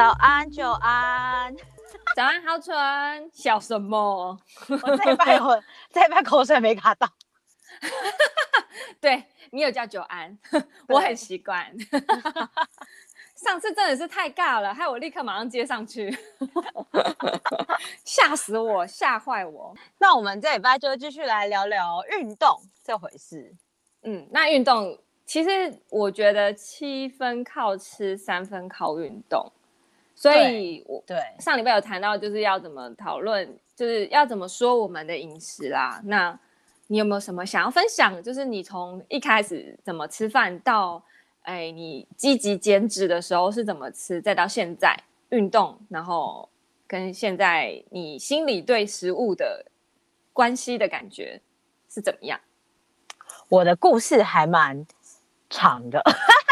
早安，久安，早安，好蠢，笑什么？我这一半我这一半口水没卡到。对，你有叫久安，我很习惯。上次真的是太尬了，害我立刻马上接上去，吓死我，吓坏我。那我们这礼拜就继续来聊聊运动这回事。嗯，那运动其实我觉得七分靠吃，三分靠运动。所以我对上礼拜有谈到，就是要怎么讨论，就是要怎么说我们的饮食啦。那你有没有什么想要分享？就是你从一开始怎么吃饭到。哎，你积极减脂的时候是怎么吃？再到现在运动，然后跟现在你心里对食物的关系的感觉是怎么样？我的故事还蛮长的，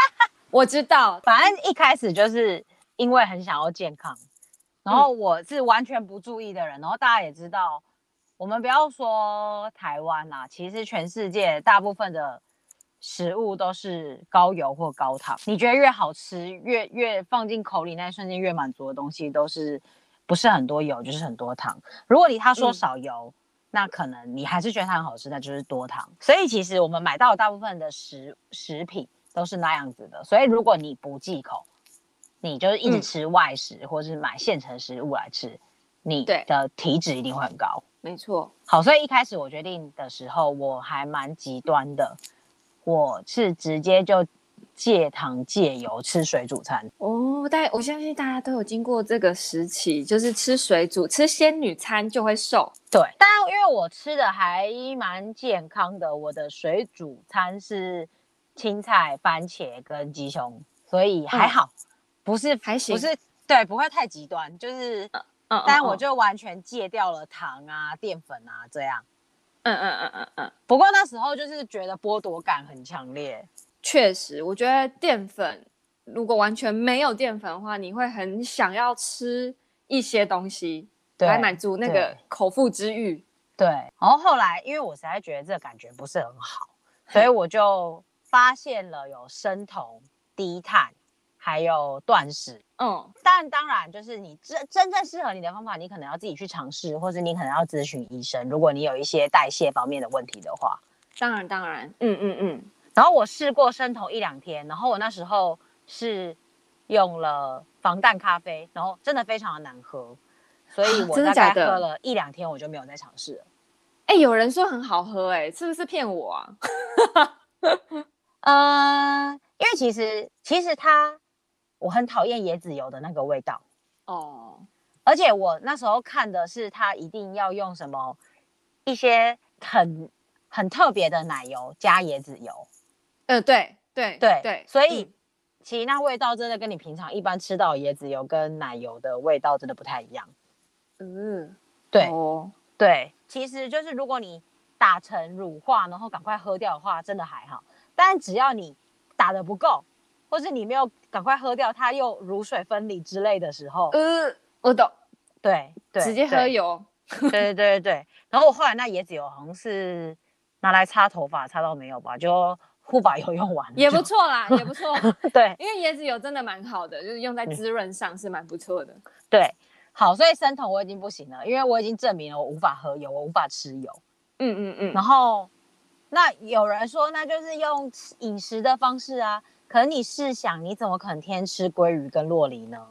我知道，反正一开始就是因为很想要健康，然后我是完全不注意的人，然后大家也知道，我们不要说台湾啦，其实全世界大部分的。食物都是高油或高糖，你觉得越好吃，越越放进口里那一瞬间越满足的东西，都是不是很多油就是很多糖。如果你他说少油，嗯、那可能你还是觉得它很好吃，那就是多糖。所以其实我们买到的大部分的食食品都是那样子的。所以如果你不忌口，你就是一直吃外食，嗯、或是买现成食物来吃，你的体脂一定会很高。没错。好，所以一开始我决定的时候，我还蛮极端的。我是直接就戒糖戒油吃水煮餐哦，但我相信大家都有经过这个时期，就是吃水煮吃仙女餐就会瘦。对，但因为我吃的还蛮健康的，我的水煮餐是青菜、番茄跟鸡胸，所以还好，嗯、不是还行，不是对，不会太极端，就是嗯，嗯，但我就完全戒掉了糖啊、淀粉啊这样。嗯嗯嗯嗯嗯，不过那时候就是觉得剥夺感很强烈。确实，我觉得淀粉如果完全没有淀粉的话，你会很想要吃一些东西来满足那个口腹之欲。对，然后后来因为我实在觉得这个感觉不是很好，所以我就发现了有生酮、低碳。还有断食，嗯，但当然就是你真真正适合你的方法，你可能要自己去尝试，或者你可能要咨询医生。如果你有一些代谢方面的问题的话，当然当然，嗯嗯嗯。然后我试过生酮一两天，然后我那时候是用了防弹咖啡，然后真的非常的难喝，所以我大概喝了一两天，我就没有再尝试了。哎、欸，有人说很好喝、欸，哎，是不是骗我啊？呃，因为其实其实它。我很讨厌椰子油的那个味道哦，oh. 而且我那时候看的是它一定要用什么一些很很特别的奶油加椰子油，嗯，对对对对，所以、嗯、其实那味道真的跟你平常一般吃到椰子油跟奶油的味道真的不太一样。嗯，对哦，对，其实就是如果你打成乳化，然后赶快喝掉的话，真的还好，但只要你打的不够。或是你没有赶快喝掉，它又乳水分离之类的时候，呃，我懂，对对，直接喝油，对对对对。然后我后来那椰子油好像是拿来擦头发，擦到没有吧？就护发油用完了，也不错啦，也不错。对，因为椰子油真的蛮好的，就是用在滋润上是蛮不错的。对，好，所以生酮我已经不行了，因为我已经证明了我无法喝油，我无法吃油。嗯嗯嗯。然后那有人说，那就是用饮食的方式啊。可能你试想，你怎么可能天天吃鲑鱼跟洛梨呢？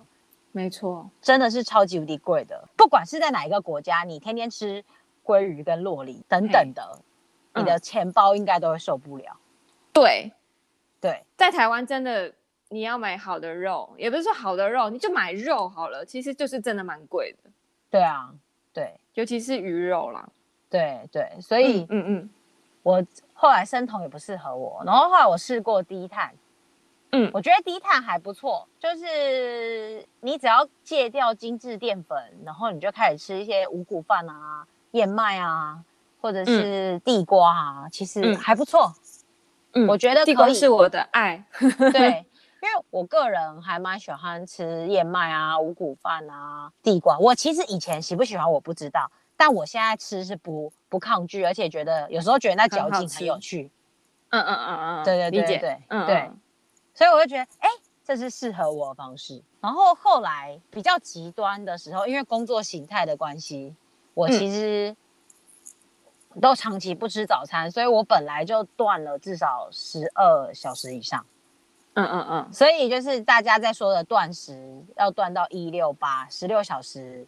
没错，真的是超级无敌贵的。不管是在哪一个国家，你天天吃鲑鱼跟洛梨等等的，你的钱包应该都会受不了。对，对，在台湾真的你要买好的肉，也不是说好的肉，你就买肉好了，其实就是真的蛮贵的。对啊，对，尤其是鱼肉啦。对对，所以嗯嗯，我后来生酮也不适合我，然后后来我试过低碳。嗯，我觉得低碳还不错，就是你只要戒掉精致淀粉，然后你就开始吃一些五谷饭啊、燕麦啊，或者是地瓜啊，嗯、其实还不错。嗯，我觉得可以，地瓜是我的爱。对，因为我个人还蛮喜欢吃燕麦啊、五谷饭啊、地瓜。我其实以前喜不喜欢我不知道，但我现在吃是不不抗拒，而且觉得有时候觉得那嚼劲很有趣。嗯嗯嗯嗯，对对对对，嗯对。所以我就觉得，哎，这是适合我的方式。然后后来比较极端的时候，因为工作形态的关系，我其实都长期不吃早餐，所以我本来就断了至少十二小时以上。嗯嗯嗯。所以就是大家在说的断食，要断到一六八，十六小时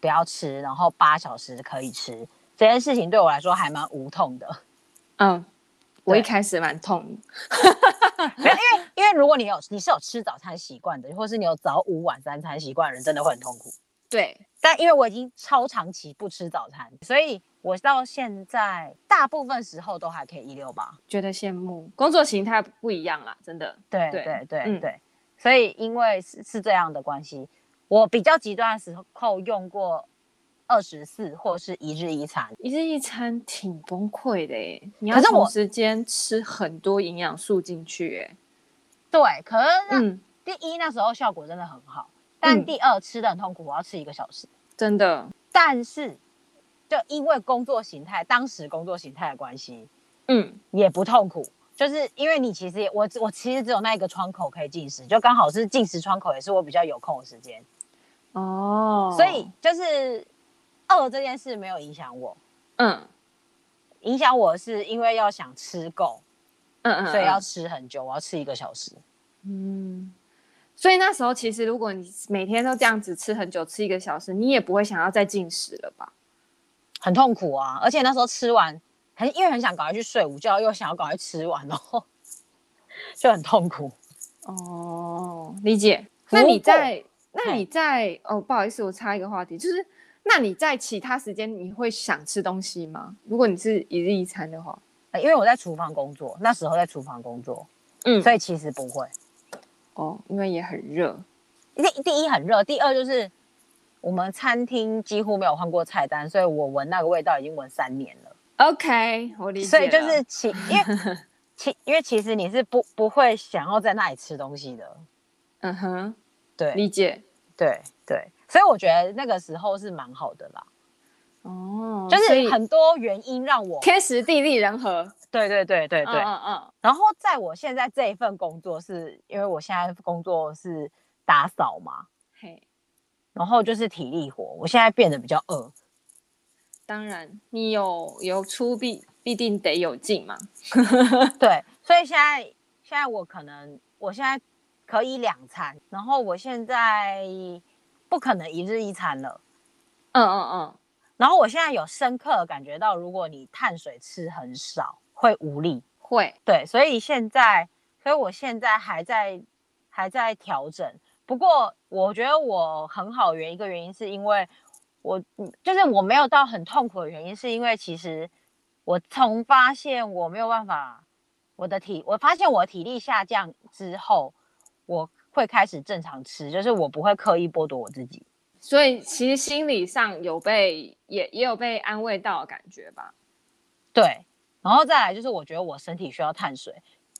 不要吃，然后八小时可以吃。这件事情对我来说还蛮无痛的。嗯。我一开始蛮痛 因为因为如果你有你是有吃早餐习惯的，或是你有早午晚三餐习惯的人，真的会很痛苦。对，但因为我已经超长期不吃早餐，所以我到现在大部分时候都还可以一六八，觉得羡慕。工作形态不一样啦，真的。对对对对、嗯、对，所以因为是是这样的关系，我比较极端的时候用过。二十四或是一日一餐，一日一餐挺崩溃的耶。你要同时间吃很多营养素进去耶。对，可是嗯，第一那时候效果真的很好，但第二吃的很痛苦，我要吃一个小时，真的。但是就因为工作形态，当时工作形态的关系，嗯，也不痛苦，就是因为你其实我我其实只有那一个窗口可以进食，就刚好是进食窗口，也是我比较有空的时间。哦，所以就是。饿这件事没有影响我，嗯，影响我是因为要想吃够，嗯，嗯嗯，所以要吃很久，我要吃一个小时，嗯，所以那时候其实如果你每天都这样子吃很久，吃一个小时，你也不会想要再进食了吧？很痛苦啊，而且那时候吃完很因为很想赶快去睡午觉，又想要赶快吃完，然 后就很痛苦。哦，理解。那你在那你在哦，不好意思，我插一个话题，就是。那你在其他时间你会想吃东西吗？如果你是一日一餐的话，因为我在厨房工作，那时候在厨房工作，嗯，所以其实不会。哦，因为也很热。第第一很热，第二就是我们餐厅几乎没有换过菜单，所以我闻那个味道已经闻三年了。OK，我理解。所以就是其因为 其因为其实你是不不会想要在那里吃东西的。嗯哼，对，理解，对对。所以我觉得那个时候是蛮好的啦，哦，就是很多原因让我天时地利人和，对对对对对，嗯嗯。然后在我现在这一份工作是，是因为我现在工作是打扫嘛，嘿，然后就是体力活，我现在变得比较饿。当然，你有有出必必定得有进嘛，对，所以现在现在我可能我现在可以两餐，然后我现在。不可能一日一餐了，嗯嗯嗯，然后我现在有深刻感觉到，如果你碳水吃很少，会无力，会，对，所以现在，所以我现在还在还在调整。不过我觉得我很好，原一个原因是因为我就是我没有到很痛苦的原因，是因为其实我从发现我没有办法，我的体，我发现我体力下降之后，我。会开始正常吃，就是我不会刻意剥夺我自己，所以其实心理上有被也也有被安慰到的感觉吧。对，然后再来就是我觉得我身体需要碳水，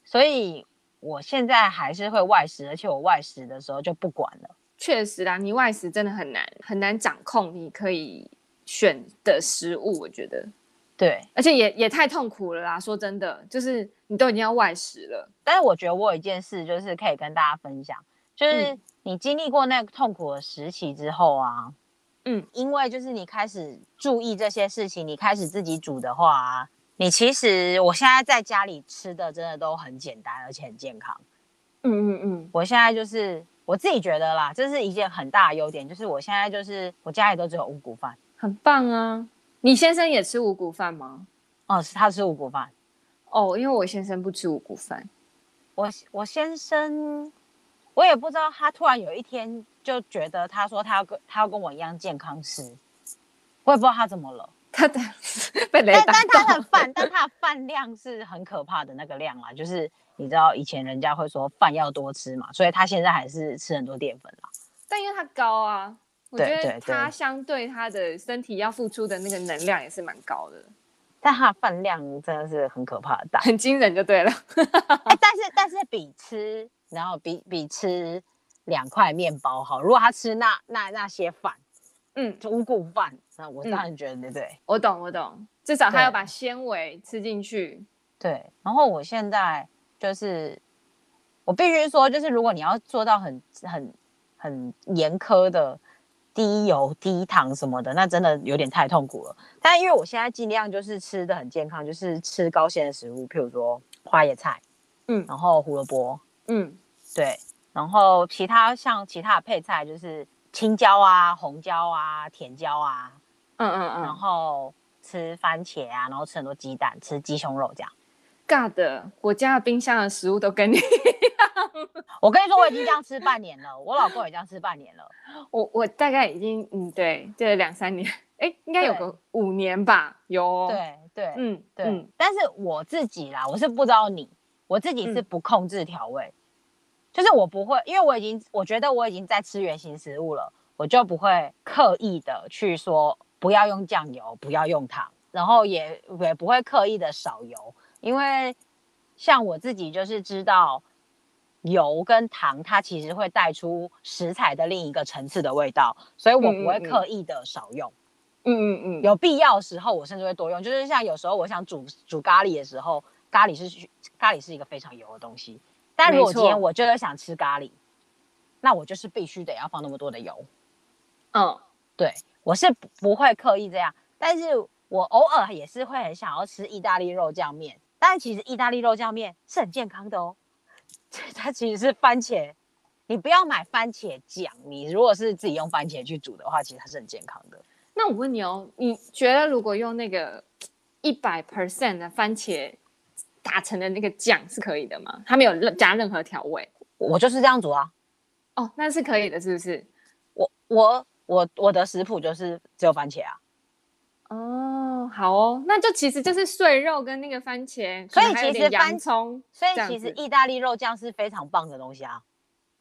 所以我现在还是会外食，而且我外食的时候就不管了。确实啦，你外食真的很难很难掌控你可以选的食物，我觉得。对，而且也也太痛苦了啦！说真的，就是你都已经要外食了。但是我觉得我有一件事，就是可以跟大家分享，就是你经历过那个痛苦的时期之后啊，嗯，因为就是你开始注意这些事情，你开始自己煮的话啊，你其实我现在在家里吃的真的都很简单，而且很健康。嗯嗯嗯，我现在就是我自己觉得啦，这是一件很大的优点，就是我现在就是我家里都只有五谷饭，很棒啊。你先生也吃五谷饭吗？哦，是他吃五谷饭。哦，因为我先生不吃五谷饭。我我先生，我也不知道，他突然有一天就觉得，他说他要跟他要跟我一样健康吃，我也不知道他怎么了。他的 被雷打。但但他的饭，但他的饭量是很可怕的那个量啊，就是你知道以前人家会说饭要多吃嘛，所以他现在还是吃很多淀粉啦。但因为他高啊。我觉得他相对他的身体要付出的那个能量也是蛮高的，但他的饭量真的是很可怕的大，很惊人就对了。欸、但是但是比吃，然后比比吃两块面包好。如果他吃那那那些饭，嗯，五谷饭，那我当然觉得对不对、嗯。我懂我懂，至少他要把纤维吃进去。对，然后我现在就是。我必须说，就是如果你要做到很很很严苛的低油低糖什么的，那真的有点太痛苦了。但因为我现在尽量就是吃的很健康，就是吃高纤的食物，譬如说花椰菜，嗯，然后胡萝卜，嗯，对，然后其他像其他的配菜就是青椒啊、红椒啊、甜椒啊，嗯嗯嗯，然后吃番茄啊，然后吃很多鸡蛋，吃鸡胸肉这样。尬的我家的冰箱的食物都跟你。我跟你说，我已经这样吃半年了，我老公也这样吃半年了。我我大概已经嗯，对，这两三年，哎，应该有个五年吧，有、哦。对对，嗯对。嗯、但是我自己啦，我是不知道你，我自己是不控制调味，嗯、就是我不会，因为我已经我觉得我已经在吃原型食物了，我就不会刻意的去说不要用酱油，不要用糖，然后也也不会刻意的少油。因为像我自己就是知道油跟糖，它其实会带出食材的另一个层次的味道，所以我不会刻意的少用。嗯嗯嗯，有必要的时候我甚至会多用。就是像有时候我想煮煮咖喱的时候，咖喱是咖喱是一个非常油的东西，但如果今天我就是想吃咖喱，那我就是必须得要放那么多的油。嗯，对，我是不会刻意这样，但是我偶尔也是会很想要吃意大利肉酱面。但其实意大利肉酱面是很健康的哦，它其实是番茄，你不要买番茄酱，你如果是自己用番茄去煮的话，其实它是很健康的。那我问你哦，你觉得如果用那个一百 percent 的番茄打成的那个酱是可以的吗？它没有加任何调味，我就是这样煮啊。哦，那是可以的，是不是？我我我我的食谱就是只有番茄啊。哦，好哦，那就其实就是碎肉跟那个番茄，所以其实洋葱，所以其实意大利肉酱是非常棒的东西啊。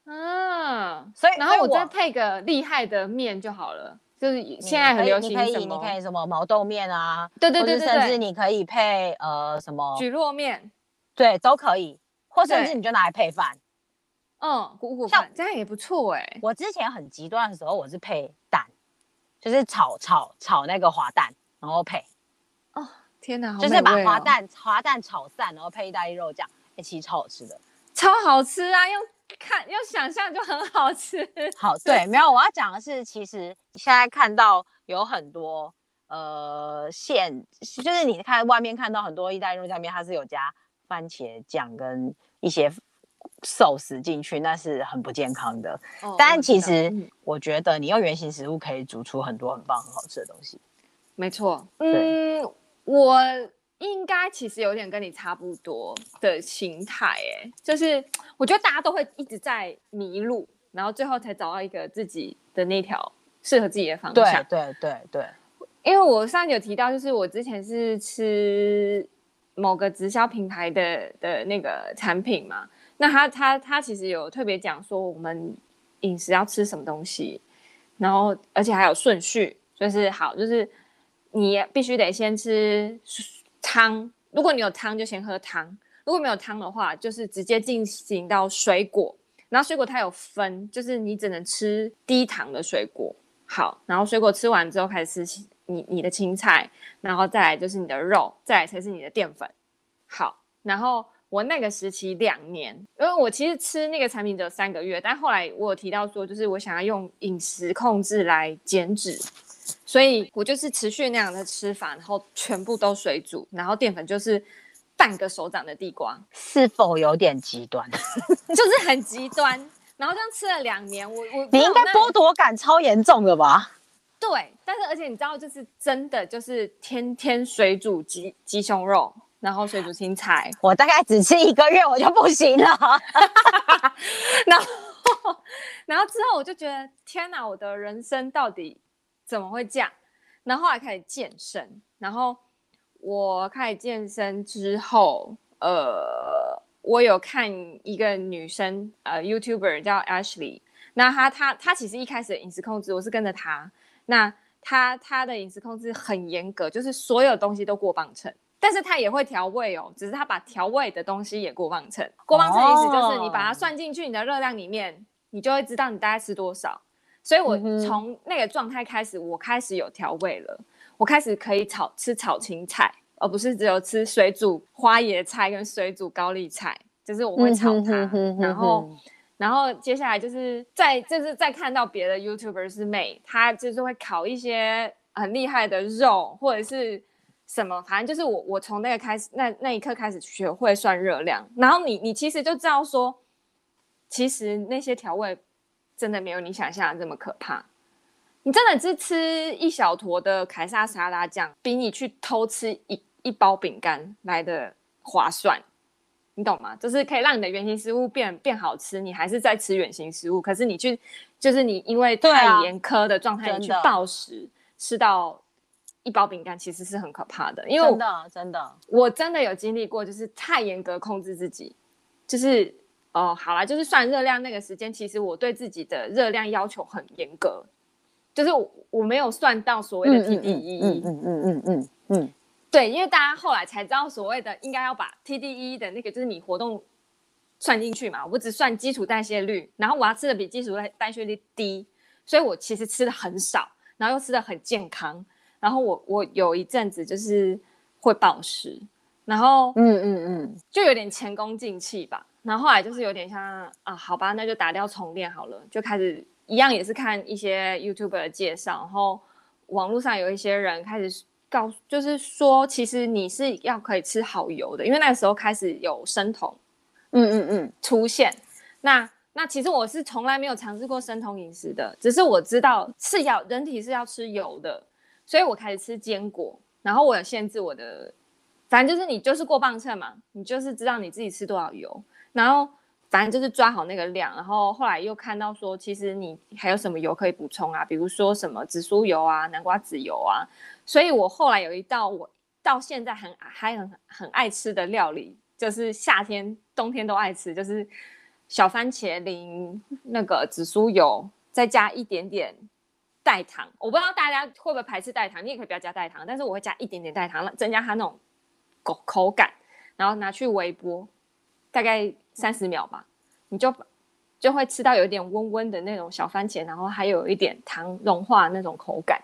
嗯，所以然后我再配个厉害的面就好了，就是现在很流行什么，你可以你可以什么毛豆面啊，对对对对，甚至你可以配呃什么蒟蒻面，对，都可以，或甚至你就拿来配饭，嗯，谷谷饭这样也不错哎。我之前很极端的时候，我是配蛋，就是炒炒炒那个滑蛋。然后配，哦天哪，就是把滑蛋滑蛋炒散，然后配意大利肉酱，哎，其实超好吃的，超好吃啊！用看用想象就很好吃。好，对，没有，我要讲的是，其实现在看到有很多呃馅，就是你看外面看到很多意大利肉酱面，它是有加番茄酱跟一些寿司进去，那是很不健康的。哦、但其实我觉得你用原型食物可以煮出很多很棒很好吃的东西。没错，嗯，我应该其实有点跟你差不多的心态，哎，就是我觉得大家都会一直在迷路，然后最后才找到一个自己的那条适合自己的方向。对对对对，因为我上次有提到，就是我之前是吃某个直销平台的的那个产品嘛，那他他他其实有特别讲说我们饮食要吃什么东西，然后而且还有顺序，就是好就是。你必须得先吃汤，如果你有汤就先喝汤，如果没有汤的话，就是直接进行到水果。然后水果它有分，就是你只能吃低糖的水果。好，然后水果吃完之后开始吃你你的青菜，然后再来就是你的肉，再来才是你的淀粉。好，然后我那个时期两年，因为我其实吃那个产品只有三个月，但后来我有提到说，就是我想要用饮食控制来减脂。所以我就是持续那样的吃法，然后全部都水煮，然后淀粉就是半个手掌的地瓜，是否有点极端？就是很极端。然后这样吃了两年，我我你应该剥夺感超严重的吧？对，但是而且你知道，就是真的就是天天水煮鸡鸡胸肉，然后水煮青菜，我大概只吃一个月我就不行了。然后然后之后我就觉得天哪，我的人生到底？怎么会这样？然后后来开始健身，然后我开始健身之后，呃，我有看一个女生，呃，YouTuber 叫 Ashley，那她她她其实一开始的饮食控制，我是跟着她，那她她的饮食控制很严格，就是所有东西都过磅秤，但是她也会调味哦，只是她把调味的东西也过磅秤，过磅秤的意思就是你把它算进去你的热量里面，你就会知道你大概吃多少。所以，我从那个状态开始，我开始有调味了。我开始可以炒吃炒青菜，而不是只有吃水煮花椰菜跟水煮高丽菜就是我会炒它，嗯、哼哼哼哼然后然后接下来就是再就是再看到别的 YouTuber 是美，他就是会烤一些很厉害的肉或者是什么，反正就是我我从那个开始那那一刻开始学会算热量，然后你你其实就知道说，其实那些调味真的没有你想象的这么可怕。你真的只吃一小坨的凯撒沙拉酱，比你去偷吃一一包饼干来的划算，你懂吗？就是可以让你的原型食物变变好吃，你还是在吃原型食物，可是你去，就是你因为太严苛的状态，你去暴食吃到一包饼干，其实是很可怕的。因为真的真的，我真的有经历过，就是太严格控制自己，就是哦，好啦，就是算热量那个时间，其实我对自己的热量要求很严格。就是我，我没有算到所谓的 TDEE，嗯嗯嗯嗯嗯嗯，对，因为大家后来才知道所谓的应该要把 TDEE 的那个就是你活动算进去嘛，我只算基础代谢率，然后我要吃的比基础代代谢率低，所以我其实吃的很少，然后又吃的很健康，然后我我有一阵子就是会暴食，然后嗯嗯嗯，就有点前功尽弃吧，然后后来就是有点像啊，好吧，那就打掉重练好了，就开始。一样也是看一些 YouTuber 的介绍，然后网络上有一些人开始告诉，就是说其实你是要可以吃好油的，因为那个时候开始有生酮，嗯嗯嗯出现。那那其实我是从来没有尝试过生酮饮食的，只是我知道是要人体是要吃油的，所以我开始吃坚果，然后我有限制我的，反正就是你就是过磅秤嘛，你就是知道你自己吃多少油，然后。反正就是抓好那个量，然后后来又看到说，其实你还有什么油可以补充啊？比如说什么紫苏油啊、南瓜籽油啊。所以我后来有一道我到现在很还很很爱吃的料理，就是夏天、冬天都爱吃，就是小番茄淋那个紫苏油，再加一点点代糖。我不知道大家会不会排斥代糖，你也可以不要加代糖，但是我会加一点点代糖，增加它那种口口感，然后拿去微波。大概三十秒吧，你就就会吃到有一点温温的那种小番茄，然后还有一点糖融化那种口感。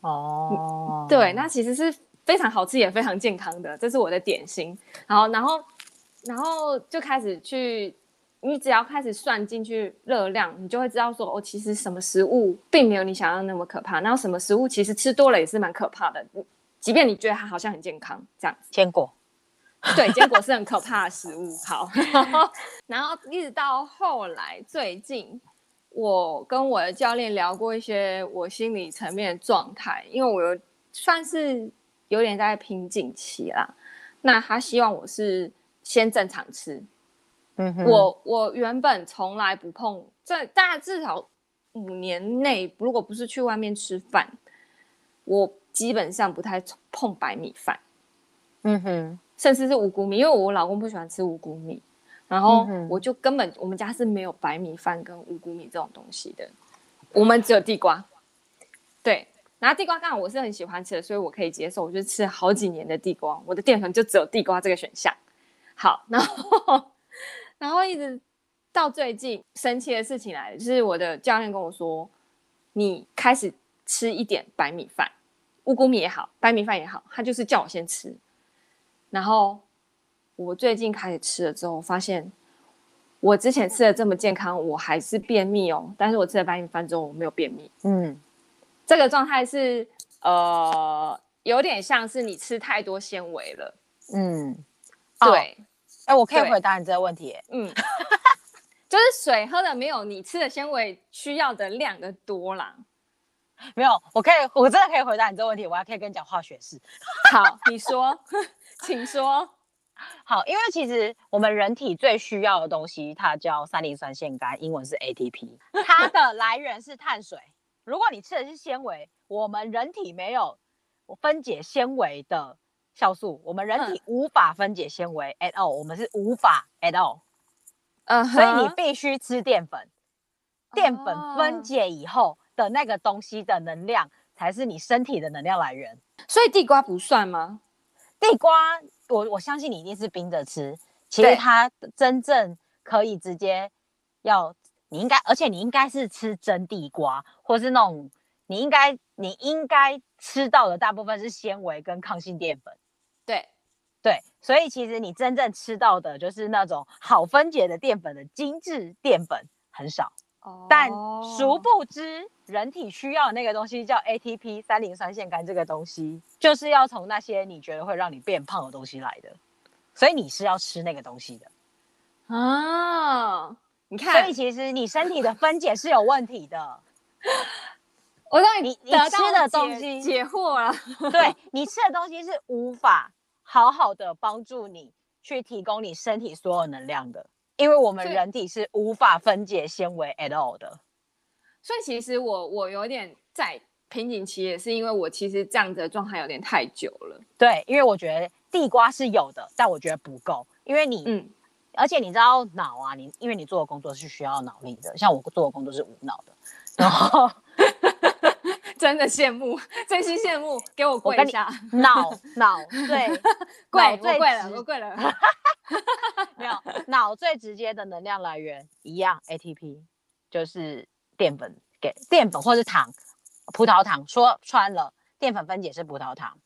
哦，对，那其实是非常好吃也非常健康的，这是我的点心。然后，然后，然后就开始去，你只要开始算进去热量，你就会知道说，哦，其实什么食物并没有你想象那么可怕，然后什么食物其实吃多了也是蛮可怕的，即便你觉得它好像很健康，这样坚果。对，坚果是很可怕的食物。好，然后一直到后来，最近我跟我的教练聊过一些我心理层面的状态，因为我有算是有点在瓶颈期啦。那他希望我是先正常吃。嗯哼，我我原本从来不碰，这大概至少五年内，如果不是去外面吃饭，我基本上不太碰白米饭。嗯哼。甚至是五谷米，因为我老公不喜欢吃五谷米，然后我就根本我们家是没有白米饭跟五谷米这种东西的，我们只有地瓜。对，然后地瓜刚好我是很喜欢吃的，所以我可以接受，我就吃了好几年的地瓜，我的淀粉就只有地瓜这个选项。好，然后然后一直到最近生气的事情来了，就是我的教练跟我说，你开始吃一点白米饭，五谷米也好，白米饭也好，他就是叫我先吃。然后我最近开始吃了之后，发现我之前吃的这么健康，我还是便秘哦。但是我吃了白米饭之后，我没有便秘。嗯，这个状态是呃，有点像是你吃太多纤维了。嗯，对。哎、哦，我可以回答你这个问题。嗯，就是水喝的没有你吃的纤维需要的量的多啦。没有，我可以，我真的可以回答你这个问题。我还可以跟你讲化学式。好，你说。请说。好，因为其实我们人体最需要的东西，它叫三磷酸腺苷，英文是 ATP，它的来源是碳水。如果你吃的是纤维，我们人体没有分解纤维的酵素，我们人体无法分解纤维 at all，我们是无法 at all。嗯，所以你必须吃淀粉，淀粉分解以后的那个东西的能量，才是你身体的能量来源。所以地瓜不算吗？地瓜，我我相信你一定是冰着吃。其实它真正可以直接要，你应该，而且你应该是吃真地瓜，或是那种你应该你应该吃到的大部分是纤维跟抗性淀粉。对，对，所以其实你真正吃到的就是那种好分解的淀粉的精致淀粉很少。哦。但殊不知，人体需要的那个东西叫 ATP 三磷酸腺苷，这个东西就是要从那些你觉得会让你变胖的东西来的，所以你是要吃那个东西的。啊，你看，所以其实你身体的分解是有问题的。我让你你吃的东西解惑了，对，你吃的东西是无法好好的帮助你去提供你身体所有能量的，因为我们人体是无法分解纤维 at all 的。所以其实我我有点在瓶颈期，也是因为我其实这样子的状态有点太久了。对，因为我觉得地瓜是有的，但我觉得不够，因为你嗯。而且你知道脑啊，你因为你做的工作是需要脑力的，像我做的工作是无脑的，然后 真的羡慕，真心羡慕，给我跪一下。脑脑 对，跪最跪了，我跪了。没有，脑最直接的能量来源一样，ATP 就是淀粉给淀粉或是糖，葡萄糖说穿了，淀粉分解是葡萄糖，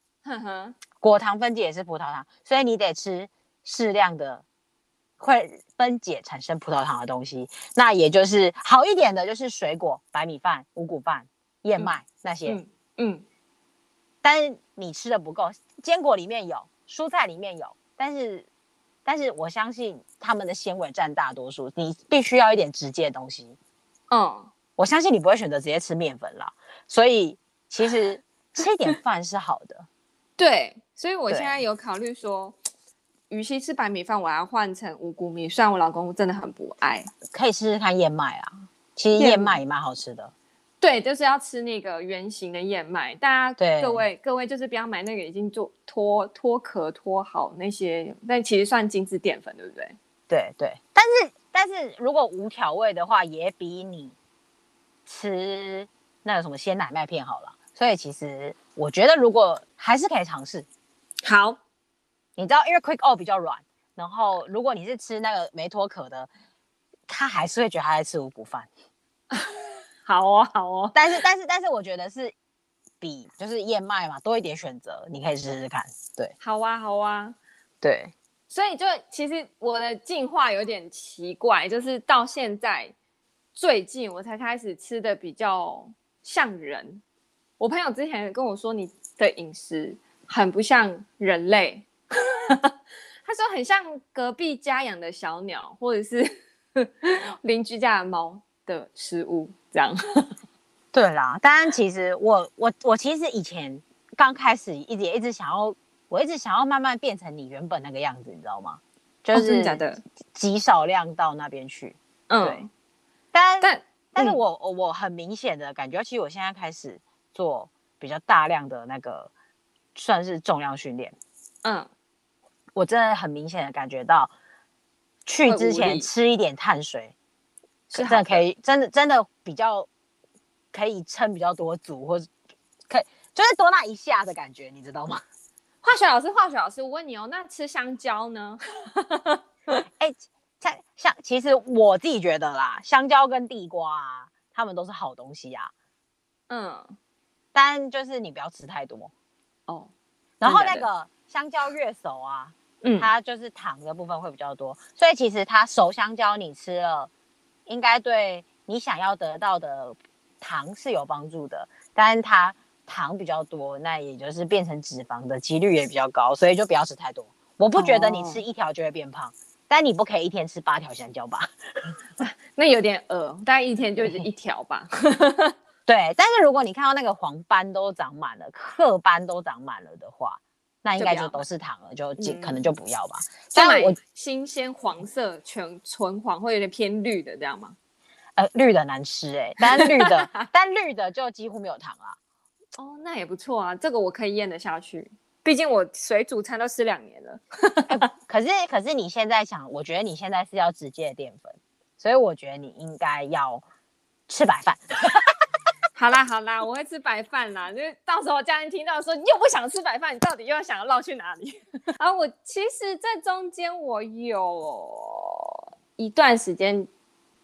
果糖分解也是葡萄糖，所以你得吃适量的。会分解产生葡萄糖的东西，那也就是好一点的，就是水果、白米饭、五谷饭、燕麦、嗯、那些。嗯，嗯，但是你吃的不够，坚果里面有，蔬菜里面有，但是，但是我相信他们的纤维占大多数，你必须要一点直接的东西。嗯，我相信你不会选择直接吃面粉啦，所以其实 吃一点饭是好的。对，所以我现在有考虑说。与其吃白米饭，我要换成五谷米。虽然我老公真的很不爱，可以试试看燕麦啊。其实燕麦也蛮好吃的。对，就是要吃那个圆形的燕麦。大家对各位各位就是不要买那个已经做脱脱壳脱好那些，但其实算精致淀粉，对不对？对对。但是但是如果无调味的话，也比你吃那个什么鲜奶麦片好了。所以其实我觉得，如果还是可以尝试。好。你知道，因为 Quick O 比较软，然后如果你是吃那个没脱壳的，他还是会觉得他在吃五谷饭。好哦，好哦。但是，但是，但是，我觉得是比就是燕麦嘛多一点选择，你可以试试看。对，好啊，好啊。对，所以就其实我的进化有点奇怪，就是到现在最近我才开始吃的比较像人。我朋友之前跟我说，你的饮食很不像人类。他说很像隔壁家养的小鸟，或者是 邻居家的猫的食物这样。对啦，当然其实我我我其实以前刚开始一直也一直想要，我一直想要慢慢变成你原本那个样子，你知道吗？就是的极少量到那边去。嗯，对。但但但是我我很明显的感觉，其实我现在开始做比较大量的那个算是重量训练。嗯。我真的很明显的感觉到，去之前吃一点碳水，是真的可以，真的真的比较可以撑比较多组，或者可以就是多那一下的感觉，你知道吗？化学老师，化学老师，我问你哦，那吃香蕉呢？哎、欸，像像其实我自己觉得啦，香蕉跟地瓜啊，它们都是好东西啊。嗯，但就是你不要吃太多哦。然后那个香蕉越熟啊。嗯，它就是糖的部分会比较多，所以其实它熟香蕉你吃了，应该对你想要得到的糖是有帮助的，但是它糖比较多，那也就是变成脂肪的几率也比较高，所以就不要吃太多。我不觉得你吃一条就会变胖，哦、但你不可以一天吃八条香蕉吧？那有点饿，大概一天就是一条吧。对，但是如果你看到那个黄斑都长满了，褐斑都长满了的话。那应该就都是糖了，就，就可能就不要吧。但我新鲜黄色全纯黄，会有点偏绿的这样吗？呃，绿的难吃哎、欸，但绿的 但绿的就几乎没有糖啊。哦，那也不错啊，这个我可以咽得下去。毕竟我水煮餐都吃两年了。呃、可是可是你现在想，我觉得你现在是要直接的淀粉，所以我觉得你应该要吃白饭。好啦好啦，我会吃白饭啦。就是到时候家人听到说你又不想吃白饭，你到底又要想要绕去哪里？啊，我其实，在中间我有一段时间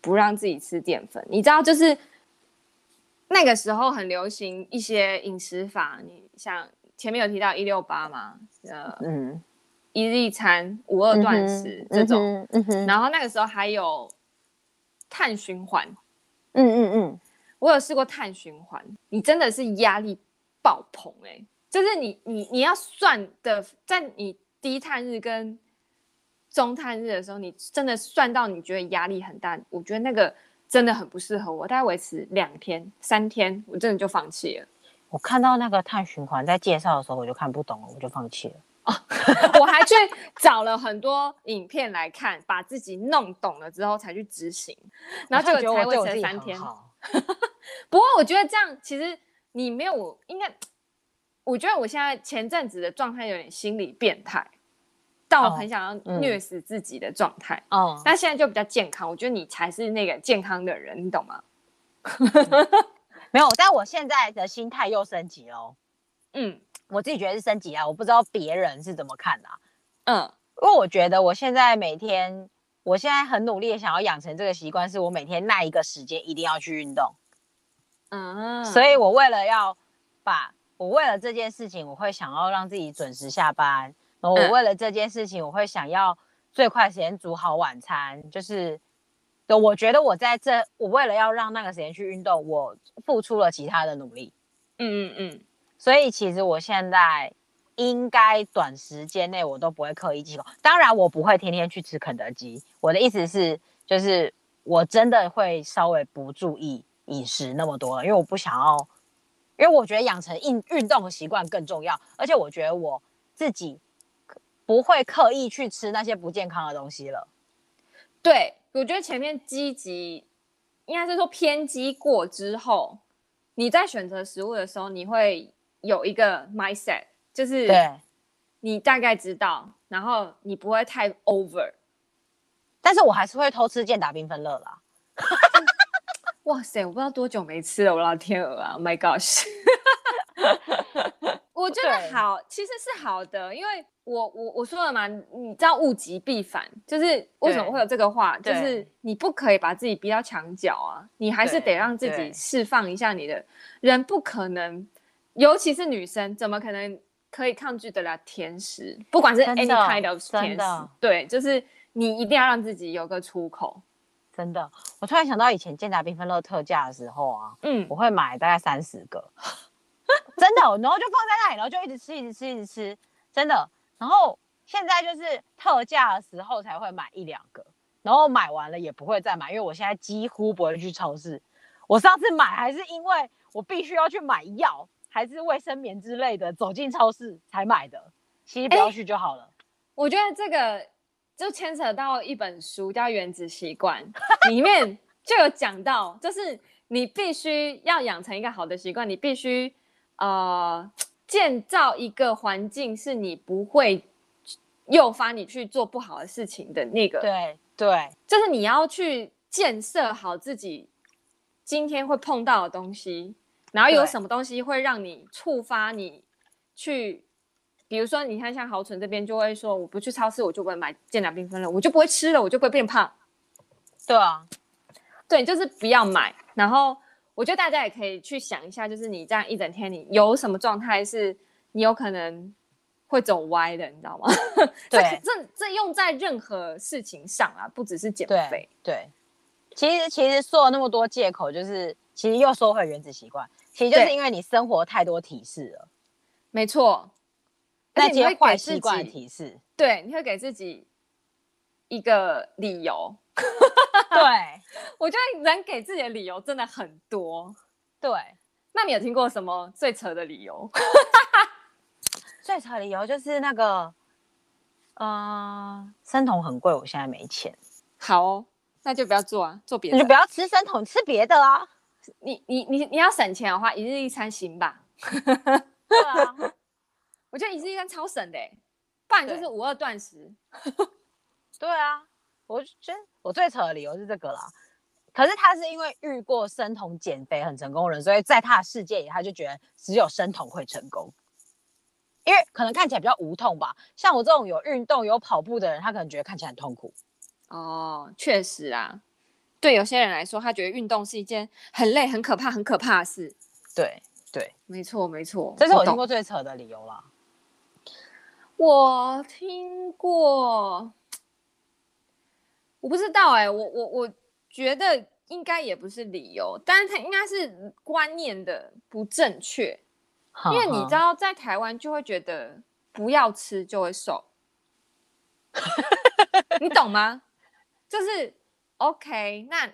不让自己吃淀粉，你知道，就是那个时候很流行一些饮食法，你像前面有提到一六八嘛，呃，嗯，一日一餐、五二断食这种，然后那个时候还有碳循环，嗯嗯嗯，我有试过碳循环，你真的是压力爆棚哎、欸，就是你你你要算的，在你低碳日跟中碳日的时候，你真的算到你觉得压力很大，我觉得那个真的很不适合我，大概维持两天三天，我真的就放弃了。我看到那个碳循环在介绍的时候，我就看不懂了，我就放弃了。哦，我还去找了很多影片来看，把自己弄懂了之后才去执行，然后就才维持三天。不过我觉得这样其实你没有，应该，我觉得我现在前阵子的状态有点心理变态，到很想要虐死自己的状态。哦，那、嗯、现在就比较健康，我觉得你才是那个健康的人，你懂吗？没有，但我现在的心态又升级了。嗯，我自己觉得是升级啊，我不知道别人是怎么看的啊。嗯，因为我觉得我现在每天，我现在很努力的想要养成这个习惯，是我每天那一个时间一定要去运动。嗯，所以我为了要把，我为了这件事情，我会想要让自己准时下班。然后我为了这件事情，我会想要最快时间煮好晚餐，就是。对，我觉得我在这，我为了要让那个时间去运动，我付出了其他的努力。嗯嗯嗯。所以其实我现在应该短时间内我都不会刻意忌口。当然，我不会天天去吃肯德基。我的意思是，就是我真的会稍微不注意饮食那么多了，因为我不想要，因为我觉得养成运运动的习惯更重要。而且我觉得我自己不会刻意去吃那些不健康的东西了。对。我觉得前面积极，应该是说偏激过之后，你在选择食物的时候，你会有一个 mindset，就是你大概知道，然后你不会太 over。但是我还是会偷吃健达缤纷乐啦。哇塞，我不知道多久没吃了，我老天鹅啊，Oh my gosh！我觉得好，其实是好的，因为我我我说了嘛，你知道物极必反，就是为什么会有这个话，就是你不可以把自己逼到墙角啊，你还是得让自己释放一下你的人，不可能，尤其是女生，怎么可能可以抗拒得了甜食？不管是 any kind of 甜食，对，就是你一定要让自己有个出口。真的，我突然想到以前健达缤纷乐特价的时候啊，嗯，我会买大概三十个。真的，然后就放在那里，然后就一直吃，一直吃，一直吃，真的。然后现在就是特价的时候才会买一两个，然后买完了也不会再买，因为我现在几乎不会去超市。我上次买还是因为我必须要去买药，还是卫生棉之类的，走进超市才买的。其实不要去就好了。我觉得这个就牵扯到一本书叫《原子习惯》，里面就有讲到，就是你必须要养成一个好的习惯，你必须。呃，建造一个环境是你不会诱发你去做不好的事情的那个。对对，就是你要去建设好自己今天会碰到的东西，然后有什么东西会让你触发你去，比如说你看像豪纯这边就会说，我不去超市我就不会买健达缤纷了，我就不会吃了，我就不会变胖。对啊，对，就是不要买，然后。我觉得大家也可以去想一下，就是你这样一整天，你有什么状态是你有可能会走歪的，你知道吗？对，这这这用在任何事情上啊，不只是减肥。对，对，其实其实说了那么多借口，就是其实又说回原子习惯，其实就是因为你生活太多提示了。没错，那些坏习惯提示，对，你会给自己一个理由。对，我觉得人给自己的理由真的很多。对，那你有听过什么最扯的理由？最扯的理由就是那个，嗯、呃，生酮很贵，我现在没钱。好哦，那就不要做啊，做别的。你就不要吃生酮，吃别的啊。你你你你要省钱的话，一日一餐行吧？对啊，我觉得一日一餐超省的，不然就是五二断食。对啊。我觉得我最扯的理由是这个啦，可是他是因为遇过生酮减肥很成功的人，所以在他的世界里，他就觉得只有生酮会成功，因为可能看起来比较无痛吧。像我这种有运动有跑步的人，他可能觉得看起来很痛苦。哦，确实啊，对有些人来说，他觉得运动是一件很累、很可怕、很可怕的事。对对，没错没错，这是我听过最扯的理由啦。我听过，我不知道哎、欸，我我我觉得应该也不是理由，但是他应该是观念的不正确，因为你知道在台湾就会觉得不要吃就会瘦，你懂吗？就是 OK，那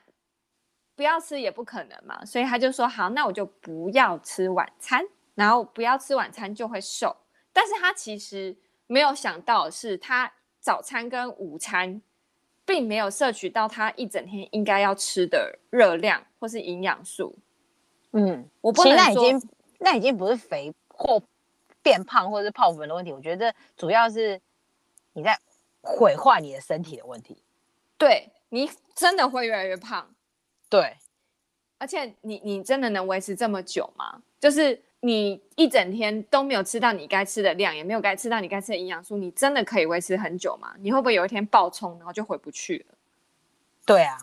不要吃也不可能嘛，所以他就说好，那我就不要吃晚餐，然后不要吃晚餐就会瘦，但是他其实。没有想到的是，他早餐跟午餐并没有摄取到他一整天应该要吃的热量或是营养素。嗯，我不能说，那已经那已经不是肥或变胖或是泡粉的问题，我觉得主要是你在毁坏你的身体的问题。对，你真的会越来越胖。对，而且你你真的能维持这么久吗？就是。你一整天都没有吃到你该吃的量，也没有该吃到你该吃的营养素，你真的可以维持很久吗？你会不会有一天爆冲，然后就回不去了？对啊，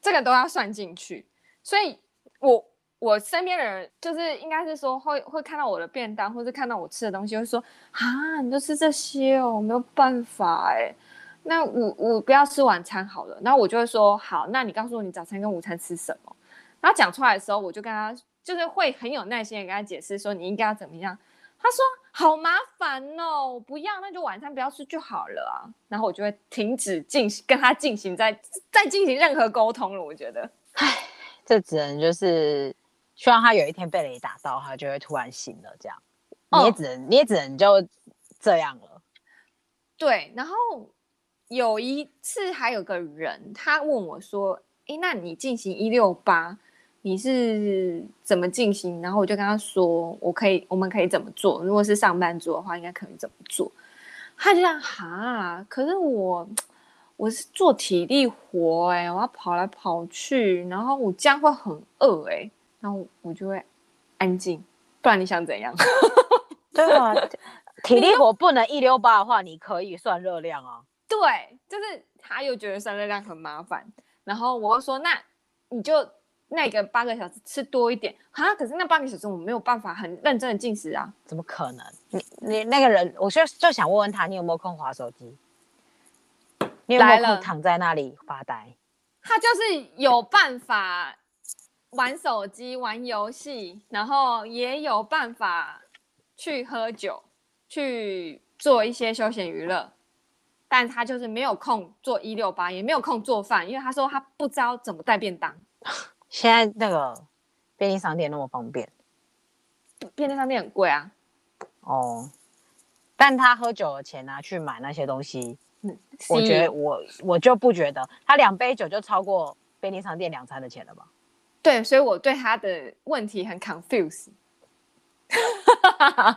这个都要算进去。所以我我身边的人就是应该是说会会看到我的便当，或是看到我吃的东西，会说啊，你都吃这些哦，我没有办法哎。那我我不要吃晚餐好了。然后我就会说好，那你告诉我你早餐跟午餐吃什么？然后讲出来的时候，我就跟他。就是会很有耐心的跟他解释说，你应该要怎么样。他说好麻烦哦，我不要，那就晚餐不要吃就好了啊。然后我就会停止进行跟他进行再再进行任何沟通了。我觉得，唉，这只能就是希望他有一天被雷打到，他就会突然醒了。这样，你也只能、哦、你也只能就这样了。对，然后有一次还有个人他问我说：“诶，那你进行一六八？”你是怎么进行？然后我就跟他说，我可以，我们可以怎么做？如果是上班族的话，应该可以怎么做？他就这样哈，可是我我是做体力活哎、欸，我要跑来跑去，然后我这样会很饿哎、欸，然后我就会安静，不然你想怎样？对啊，体力活不能一溜八的话，你可以算热量啊。对，就是他又觉得算热量很麻烦，然后我又说，那你就。那个八个小时吃多一点哈，可是那八个小时我没有办法很认真的进食啊，怎么可能？你你那个人，我就就想问问他，你有没有空划手机？你有没有空躺在那里发呆？他就是有办法玩手机、玩游戏，然后也有办法去喝酒、去做一些休闲娱乐，但他就是没有空做一六八，也没有空做饭，因为他说他不知道怎么带便当。现在那个便利商店那么方便，便利商店很贵啊。哦，但他喝酒的钱拿去买那些东西，嗯，我觉得我我就不觉得他两杯酒就超过便利商店两餐的钱了吧？对，所以我对他的问题很 confused。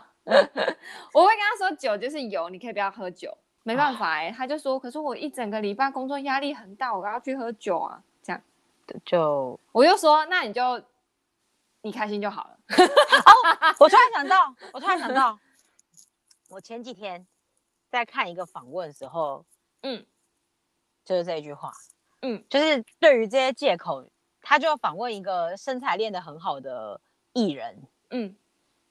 我会跟他说，酒就是油，你可以不要喝酒，没办法哎、欸。他就说，可是我一整个礼拜工作压力很大，我要去喝酒啊。就我就说，那你就你开心就好了。哦，我突然想到，我突然想到，我前几天在看一个访问的时候，嗯，就是这一句话，嗯，就是对于这些借口，他就访问一个身材练得很好的艺人，嗯，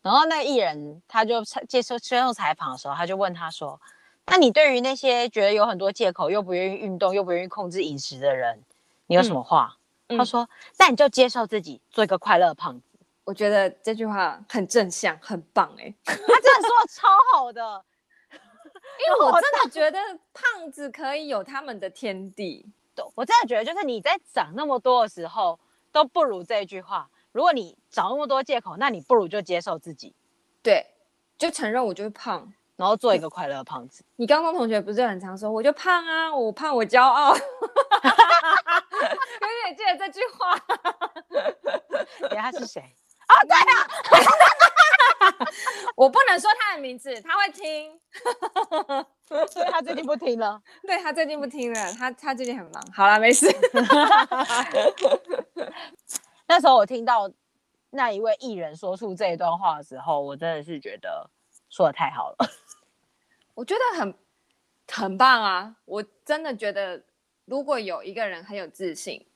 然后那个艺人他就接受接受采访的时候，他就问他说：“那你对于那些觉得有很多借口又不愿意运动又不愿意控制饮食的人，你有什么话？”嗯他说：“那、嗯、你就接受自己，做一个快乐的胖子。”我觉得这句话很正向，很棒哎、欸！他真的说的超好的，因为 我真的觉得胖子可以有他们的天地。我真的觉得，就是你在长那么多的时候，都不如这句话。如果你找那么多借口，那你不如就接受自己，对，就承认我就是胖，然后做一个快乐的胖子。你高中同学不是很常说，我就胖啊，我胖我骄傲。记得这句话。等下是谁？哦，对啊，我不能说他的名字，他会听。所以他最近不听了。对，他最近不听了，他他最近很忙。好了，没事。那时候我听到那一位艺人说出这一段话的时候，我真的是觉得说的太好了。我觉得很很棒啊！我真的觉得。如果有一个人很有自信，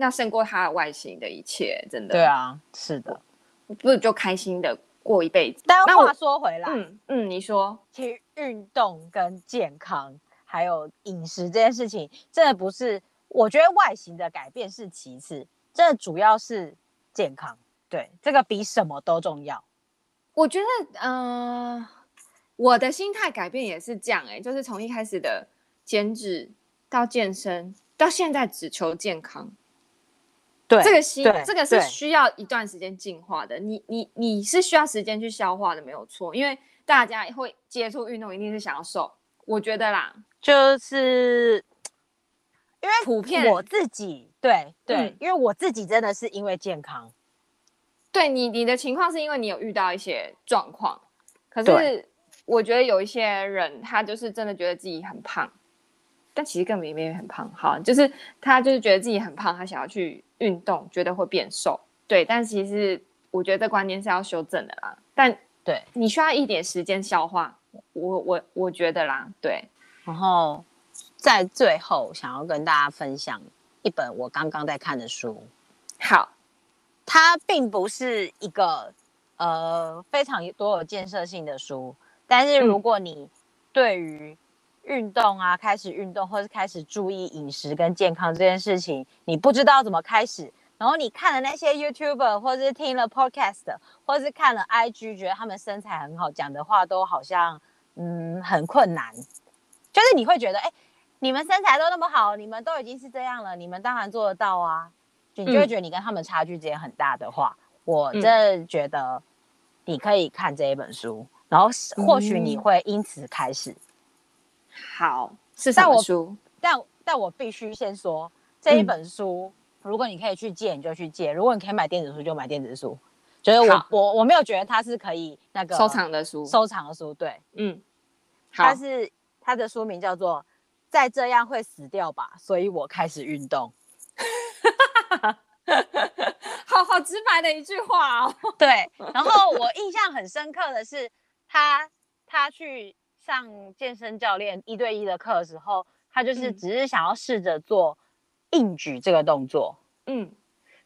那胜过他的外形的一切，真的。对啊，是的，不如就开心的过一辈子。但话说回来，嗯嗯，你说，其实运动跟健康还有饮食这件事情，真的不是，我觉得外形的改变是其次，这主要是健康。对，这个比什么都重要。我觉得，嗯、呃，我的心态改变也是这样、欸，哎，就是从一开始的减脂到健身，到现在只求健康。对，这个心，这个是需要一段时间进化的。你你你是需要时间去消化的，没有错。因为大家会接触运动，一定是想要瘦。我觉得啦，就是因为普遍我自己，对对、嗯，因为我自己真的是因为健康。对你，你的情况是因为你有遇到一些状况，可是我觉得有一些人，他就是真的觉得自己很胖，但其实根本没有很胖，好，就是他就是觉得自己很胖，他想要去运动，觉得会变瘦，对，但其实我觉得这观念是要修正的啦，但对。你需要一点时间消化，我我我觉得啦，对，然后在最后想要跟大家分享一本我刚刚在看的书，好。它并不是一个呃非常多有建设性的书，但是如果你对于运动啊，开始运动或是开始注意饮食跟健康这件事情，你不知道怎么开始，然后你看了那些 YouTuber 或是听了 Podcast 或是看了 IG，觉得他们身材很好，讲的话都好像嗯很困难，就是你会觉得哎，你们身材都那么好，你们都已经是这样了，你们当然做得到啊。你就会觉得你跟他们差距之间很大的话，嗯、我真的觉得你可以看这一本书，然后或许你会因此开始。嗯、好，是什么书？但我但，但我必须先说，这一本书、嗯，如果你可以去借，你就去借；如果你可以买电子书，就买电子书。觉得我我我没有觉得它是可以那个收藏的书，收藏的书。对，嗯，它是它的书名叫做《再这样会死掉吧》，所以我开始运动。好好直白的一句话哦。对，然后我印象很深刻的是，他他去上健身教练一对一的课的时候，他就是只是想要试着做硬举这个动作，嗯，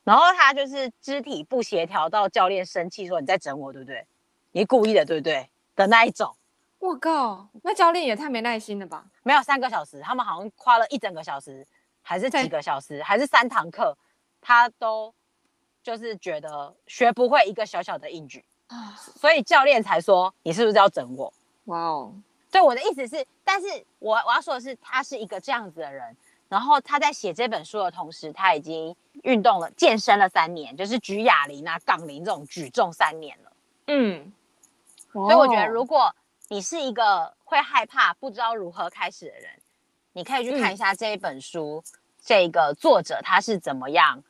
然后他就是肢体不协调到教练生气说，你在整我，对不对？你故意的，对不对？的那一种。我靠，那教练也太没耐心了吧？没有三个小时，他们好像花了一整个小时。还是几个小时，还是三堂课，他都就是觉得学不会一个小小的硬举，所以教练才说，你是不是要整我？哇哦，对，我的意思是，但是我我要说的是，他是一个这样子的人，然后他在写这本书的同时，他已经运动了、健身了三年，就是举哑铃啊、杠铃这种举重三年了。嗯，所以我觉得，如果你是一个会害怕、不知道如何开始的人。你可以去看一下这一本书，嗯、这个作者他是怎么样，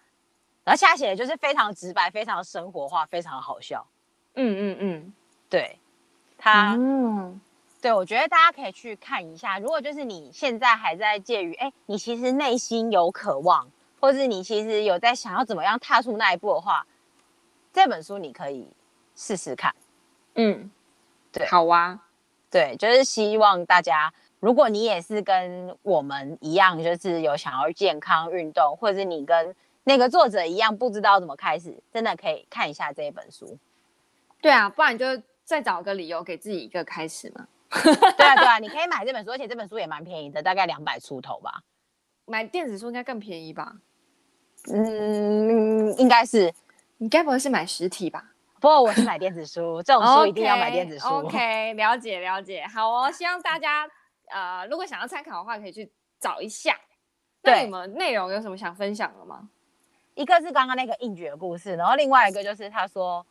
而且他写的就是非常直白、非常生活化、非常好笑。嗯嗯嗯，对，他，嗯，对，我觉得大家可以去看一下。如果就是你现在还在介于，哎，你其实内心有渴望，或是你其实有在想要怎么样踏出那一步的话，这本书你可以试试看。嗯，对，好啊，对，就是希望大家。如果你也是跟我们一样，就是有想要健康运动，或者是你跟那个作者一样不知道怎么开始，真的可以看一下这一本书。对啊，不然就再找个理由给自己一个开始嘛。对啊，对啊，你可以买这本书，而且这本书也蛮便宜的，大概两百出头吧。买电子书应该更便宜吧？嗯，应该是。你该不会是买实体吧？不过我是买电子书，这种书一定要买电子书。OK, okay，了解了解。好哦，希望大家。呃，如果想要参考的话，可以去找一下。对，那你们内容有什么想分享的吗？一个是刚刚那个应举的故事，然后另外一个就是他说，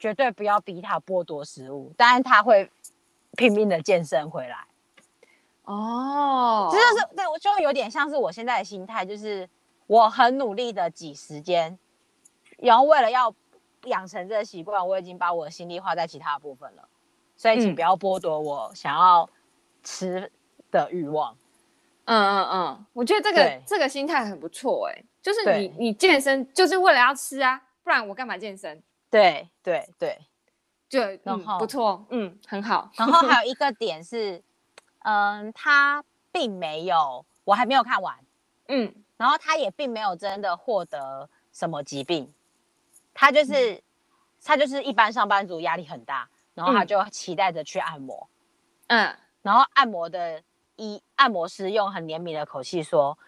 绝对不要逼他剥夺食物，但是他会拼命的健身回来。哦，这就是对，我就有点像是我现在的心态，就是我很努力的挤时间，然后为了要养成这个习惯，我已经把我的心力花在其他部分了，所以请不要剥夺我想要。吃的欲望，嗯嗯嗯，我觉得这个这个心态很不错哎、欸，就是你你健身就是为了要吃啊，不然我干嘛健身？对对对，就然后、嗯、不错，嗯，很好。然后还有一 个点是，嗯，他并没有，我还没有看完，嗯，然后他也并没有真的获得什么疾病，他就是他就是一般上班族，压力很大，然后他就期待着去按摩，嗯，然后按摩的一按摩师用很怜悯的口气说：“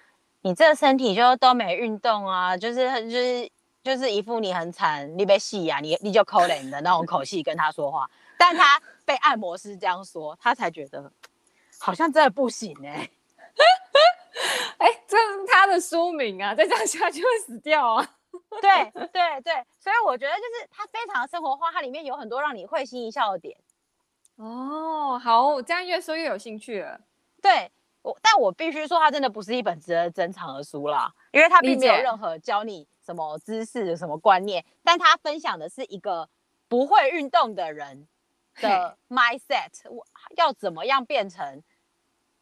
你这身体就都没运动啊，就是就是就是一副你很惨，你被戏呀，你你就可怜的那种口气跟他说话。”但他被按摩师这样说，他才觉得好像真的不行 哎、欸。哎、欸，这是他的书名啊，再这样下去会死掉啊！对对对，所以我觉得就是他非常生活化，它里面有很多让你会心一笑的点。哦，好，这样越说越有兴趣了。对，我但我必须说，它真的不是一本值得珍藏的书啦，因为它并没有任何教你什么知识、什么观念，但它分享的是一个不会运动的人的 mindset，我要怎么样变成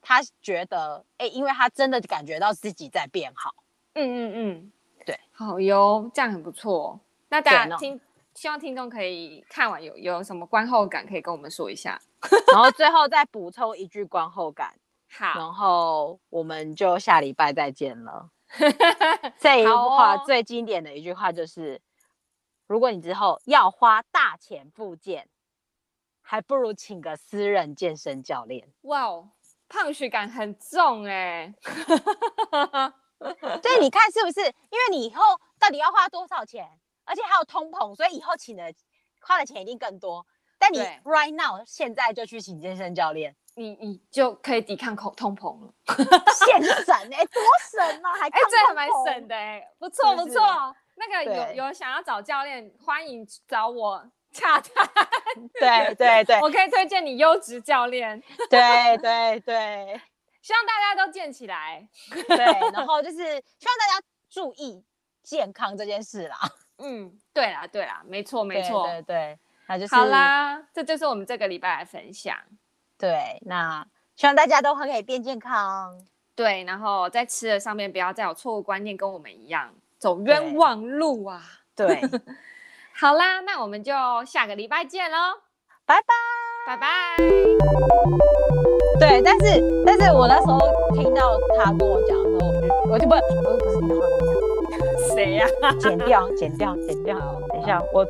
他觉得，哎，因为他真的感觉到自己在变好。嗯嗯嗯。对，好哟，这样很不错。那大家听，希望听众可以看完有有什么观后感，可以跟我们说一下。然后最后再补充一句观后感。好，然后我们就下礼拜再见了。这一句话最经典的一句话就是：如果你之后要花大钱复健，还不如请个私人健身教练。哇哦，胖许感很重哎。对，你看是不是？因为你以后到底要花多少钱，而且还有通膨，所以以后请的花的钱一定更多。但你 right now 现在就去请健身教练，你你就可以抵抗通通膨了。现省哎、欸，多省啊！还哎，这还蛮省的哎、欸，不错不错。那个有有想要找教练，欢迎找我洽谈。对对对，我可以推荐你优质教练。对 对对。希望大家都健起来，对，然后就是希望大家注意健康这件事啦。嗯，对啦，对啦，没错，没错，对对，那就是好啦，这就是我们这个礼拜的分享。对，那希望大家都可以变健康。对，然后在吃的上面不要再有错误观念，跟我们一样走冤枉路啊。对，好啦，那我们就下个礼拜见喽，拜拜，拜拜。对，但是但是我那时候听到他跟我讲的时候，我就我就不我就不是听他跟我讲，谁呀？剪掉，剪掉，剪掉。等一下，我